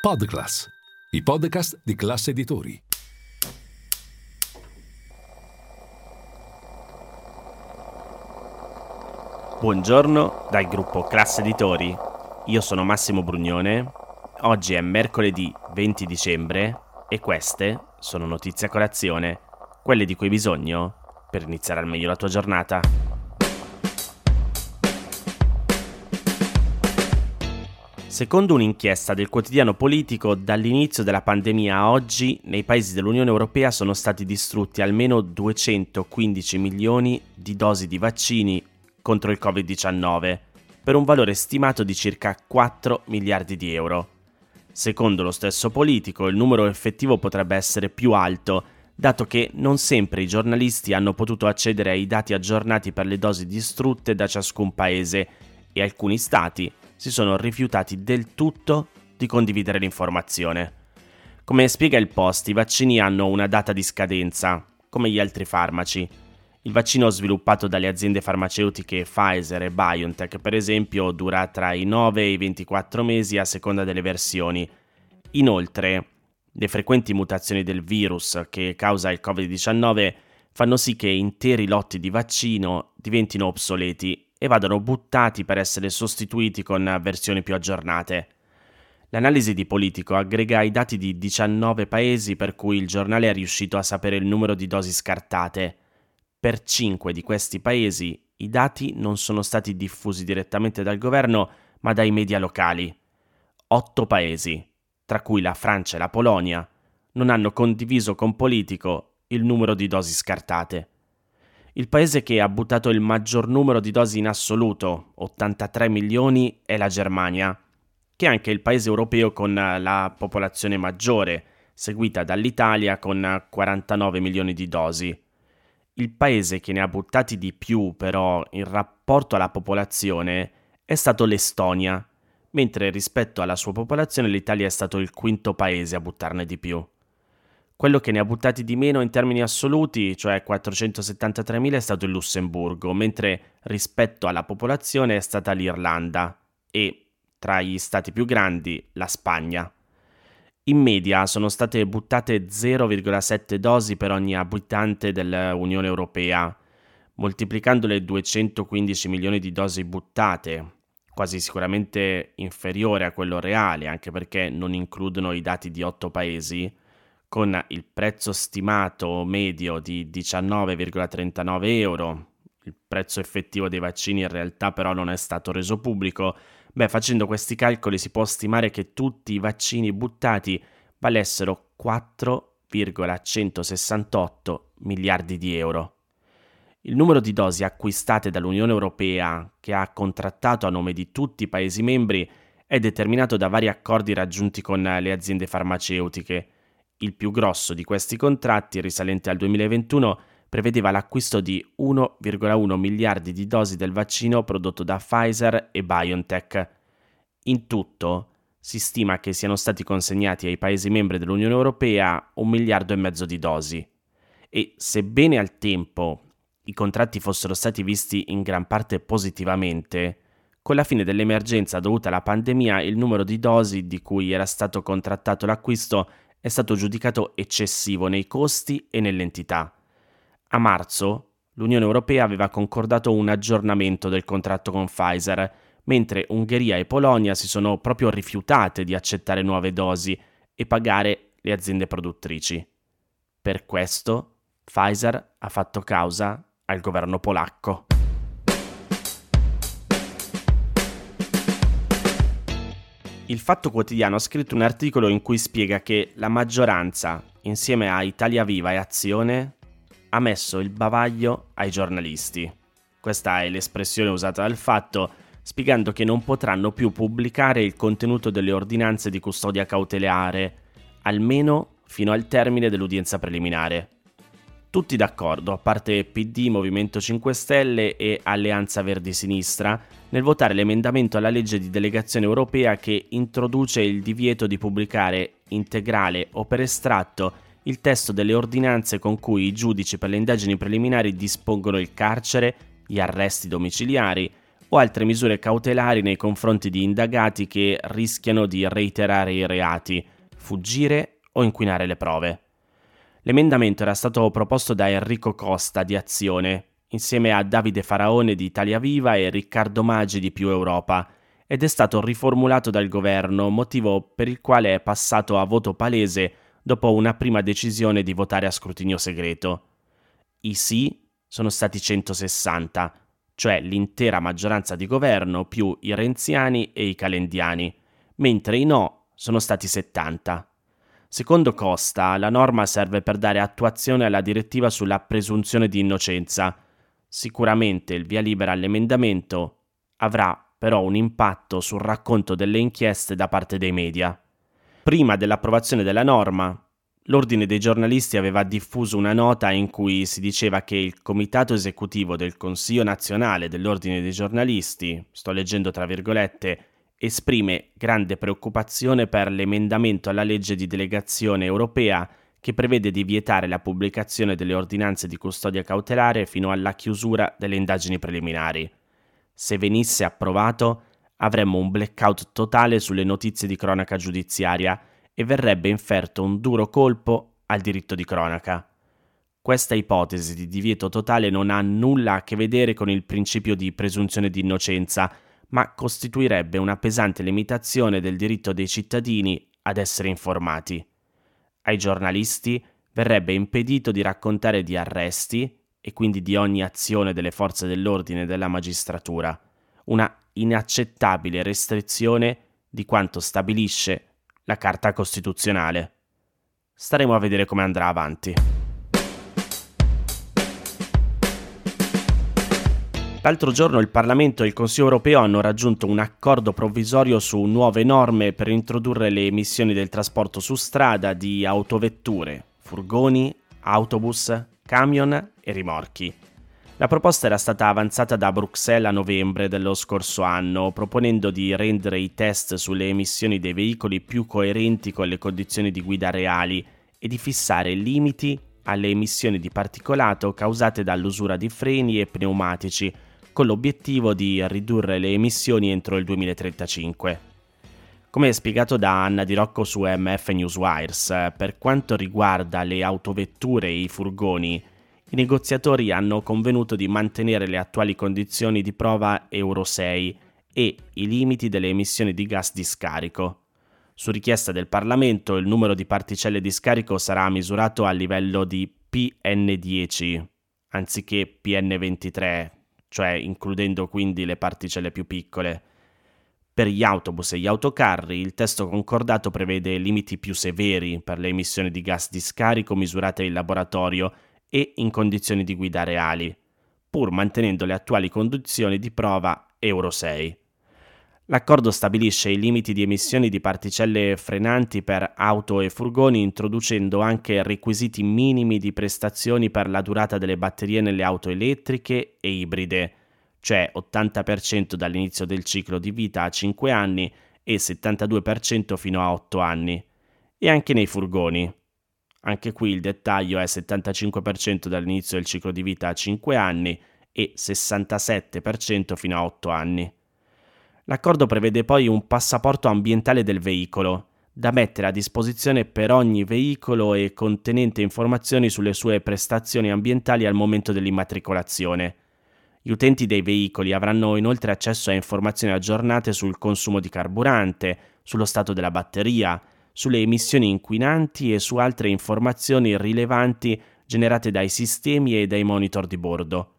Podclass, i podcast di classe editori. Buongiorno dal gruppo Classe Editori. Io sono Massimo Brugnone. Oggi è mercoledì 20 dicembre e queste sono notizie a colazione, quelle di cui hai bisogno per iniziare al meglio la tua giornata. Secondo un'inchiesta del quotidiano politico, dall'inizio della pandemia a oggi, nei paesi dell'Unione Europea sono stati distrutti almeno 215 milioni di dosi di vaccini contro il Covid-19, per un valore stimato di circa 4 miliardi di euro. Secondo lo stesso politico, il numero effettivo potrebbe essere più alto, dato che non sempre i giornalisti hanno potuto accedere ai dati aggiornati per le dosi distrutte da ciascun paese e alcuni stati si sono rifiutati del tutto di condividere l'informazione. Come spiega il post, i vaccini hanno una data di scadenza, come gli altri farmaci. Il vaccino sviluppato dalle aziende farmaceutiche Pfizer e BioNTech, per esempio, dura tra i 9 e i 24 mesi a seconda delle versioni. Inoltre, le frequenti mutazioni del virus che causa il Covid-19 fanno sì che interi lotti di vaccino diventino obsoleti e vadano buttati per essere sostituiti con versioni più aggiornate. L'analisi di Politico aggrega i dati di 19 paesi per cui il giornale è riuscito a sapere il numero di dosi scartate. Per 5 di questi paesi i dati non sono stati diffusi direttamente dal governo, ma dai media locali. 8 paesi, tra cui la Francia e la Polonia, non hanno condiviso con Politico il numero di dosi scartate. Il paese che ha buttato il maggior numero di dosi in assoluto, 83 milioni, è la Germania, che è anche il paese europeo con la popolazione maggiore, seguita dall'Italia con 49 milioni di dosi. Il paese che ne ha buttati di più, però, in rapporto alla popolazione, è stato l'Estonia, mentre rispetto alla sua popolazione l'Italia è stato il quinto paese a buttarne di più. Quello che ne ha buttati di meno in termini assoluti, cioè 473.000, è stato il Lussemburgo, mentre rispetto alla popolazione è stata l'Irlanda e, tra gli stati più grandi, la Spagna. In media sono state buttate 0,7 dosi per ogni abitante dell'Unione Europea, moltiplicando le 215 milioni di dosi buttate, quasi sicuramente inferiore a quello reale, anche perché non includono i dati di 8 paesi, con il prezzo stimato medio di 19,39 euro. Il prezzo effettivo dei vaccini in realtà però non è stato reso pubblico. Beh, facendo questi calcoli si può stimare che tutti i vaccini buttati valessero 4,168 miliardi di euro. Il numero di dosi acquistate dall'Unione Europea, che ha contrattato a nome di tutti i Paesi membri, è determinato da vari accordi raggiunti con le aziende farmaceutiche il più grosso di questi contratti, risalente al 2021, prevedeva l'acquisto di 1,1 miliardi di dosi del vaccino prodotto da Pfizer e BioNTech. In tutto si stima che siano stati consegnati ai Paesi membri dell'Unione Europea un miliardo e mezzo di dosi. E sebbene al tempo i contratti fossero stati visti in gran parte positivamente, con la fine dell'emergenza dovuta alla pandemia il numero di dosi di cui era stato contrattato l'acquisto è stato giudicato eccessivo nei costi e nell'entità. A marzo l'Unione Europea aveva concordato un aggiornamento del contratto con Pfizer, mentre Ungheria e Polonia si sono proprio rifiutate di accettare nuove dosi e pagare le aziende produttrici. Per questo Pfizer ha fatto causa al governo polacco. Il Fatto Quotidiano ha scritto un articolo in cui spiega che la maggioranza, insieme a Italia Viva e Azione, ha messo il bavaglio ai giornalisti. Questa è l'espressione usata dal Fatto, spiegando che non potranno più pubblicare il contenuto delle ordinanze di custodia cautelare, almeno fino al termine dell'udienza preliminare. Tutti d'accordo, a parte PD, Movimento 5 Stelle e Alleanza Verdi Sinistra, nel votare l'emendamento alla legge di delegazione europea che introduce il divieto di pubblicare integrale o per estratto il testo delle ordinanze con cui i giudici per le indagini preliminari dispongono il carcere, gli arresti domiciliari o altre misure cautelari nei confronti di indagati che rischiano di reiterare i reati, fuggire o inquinare le prove. L'emendamento era stato proposto da Enrico Costa di Azione, insieme a Davide Faraone di Italia Viva e Riccardo Maggi di Più Europa, ed è stato riformulato dal governo, motivo per il quale è passato a voto palese dopo una prima decisione di votare a scrutinio segreto. I sì sono stati 160, cioè l'intera maggioranza di governo più i renziani e i calendiani, mentre i no sono stati 70. Secondo Costa, la norma serve per dare attuazione alla direttiva sulla presunzione di innocenza. Sicuramente il via libera all'emendamento avrà però un impatto sul racconto delle inchieste da parte dei media. Prima dell'approvazione della norma, l'Ordine dei giornalisti aveva diffuso una nota in cui si diceva che il Comitato esecutivo del Consiglio nazionale dell'Ordine dei giornalisti, sto leggendo tra virgolette, esprime grande preoccupazione per l'emendamento alla legge di delegazione europea che prevede di vietare la pubblicazione delle ordinanze di custodia cautelare fino alla chiusura delle indagini preliminari. Se venisse approvato, avremmo un blackout totale sulle notizie di cronaca giudiziaria e verrebbe inferto un duro colpo al diritto di cronaca. Questa ipotesi di divieto totale non ha nulla a che vedere con il principio di presunzione di innocenza, ma costituirebbe una pesante limitazione del diritto dei cittadini ad essere informati. Ai giornalisti verrebbe impedito di raccontare di arresti e quindi di ogni azione delle forze dell'ordine e della magistratura, una inaccettabile restrizione di quanto stabilisce la Carta Costituzionale. Staremo a vedere come andrà avanti. L'altro giorno il Parlamento e il Consiglio europeo hanno raggiunto un accordo provvisorio su nuove norme per introdurre le emissioni del trasporto su strada di autovetture, furgoni, autobus, camion e rimorchi. La proposta era stata avanzata da Bruxelles a novembre dello scorso anno, proponendo di rendere i test sulle emissioni dei veicoli più coerenti con le condizioni di guida reali e di fissare limiti alle emissioni di particolato causate dall'usura di freni e pneumatici, con l'obiettivo di ridurre le emissioni entro il 2035. Come spiegato da Anna Di Rocco su MF Newswires, per quanto riguarda le autovetture e i furgoni, i negoziatori hanno convenuto di mantenere le attuali condizioni di prova Euro 6 e i limiti delle emissioni di gas di scarico. Su richiesta del Parlamento il numero di particelle di scarico sarà misurato a livello di PN10 anziché PN23, cioè includendo quindi le particelle più piccole. Per gli autobus e gli autocarri il testo concordato prevede limiti più severi per le emissioni di gas di scarico misurate in laboratorio e in condizioni di guida reali, pur mantenendo le attuali condizioni di prova Euro 6. L'accordo stabilisce i limiti di emissioni di particelle frenanti per auto e furgoni introducendo anche requisiti minimi di prestazioni per la durata delle batterie nelle auto elettriche e ibride, cioè 80% dall'inizio del ciclo di vita a 5 anni e 72% fino a 8 anni, e anche nei furgoni. Anche qui il dettaglio è 75% dall'inizio del ciclo di vita a 5 anni e 67% fino a 8 anni. L'accordo prevede poi un passaporto ambientale del veicolo, da mettere a disposizione per ogni veicolo e contenente informazioni sulle sue prestazioni ambientali al momento dell'immatricolazione. Gli utenti dei veicoli avranno inoltre accesso a informazioni aggiornate sul consumo di carburante, sullo stato della batteria, sulle emissioni inquinanti e su altre informazioni rilevanti generate dai sistemi e dai monitor di bordo.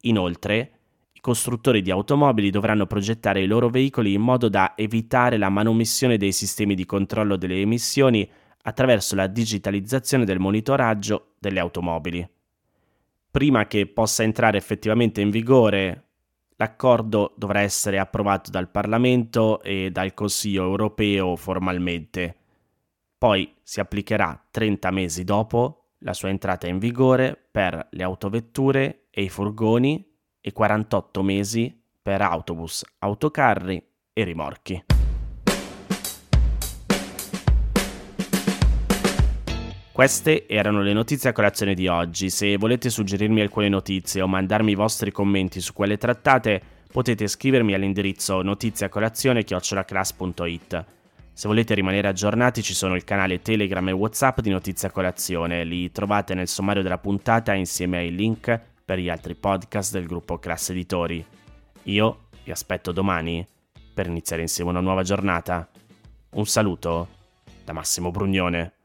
Inoltre, costruttori di automobili dovranno progettare i loro veicoli in modo da evitare la manomissione dei sistemi di controllo delle emissioni attraverso la digitalizzazione del monitoraggio delle automobili. Prima che possa entrare effettivamente in vigore, l'accordo dovrà essere approvato dal Parlamento e dal Consiglio europeo formalmente. Poi si applicherà 30 mesi dopo la sua entrata in vigore per le autovetture e i furgoni e 48 mesi per autobus, autocarri e rimorchi. Queste erano le notizie a colazione di oggi. Se volete suggerirmi alcune notizie o mandarmi i vostri commenti su quelle trattate, potete scrivermi all'indirizzo notiziacolazione.it. Se volete rimanere aggiornati ci sono il canale Telegram e Whatsapp di Notizia Colazione, li trovate nel sommario della puntata insieme ai link per gli altri podcast del gruppo Classe Editori. Io vi aspetto domani per iniziare insieme una nuova giornata. Un saluto da Massimo Brugnone.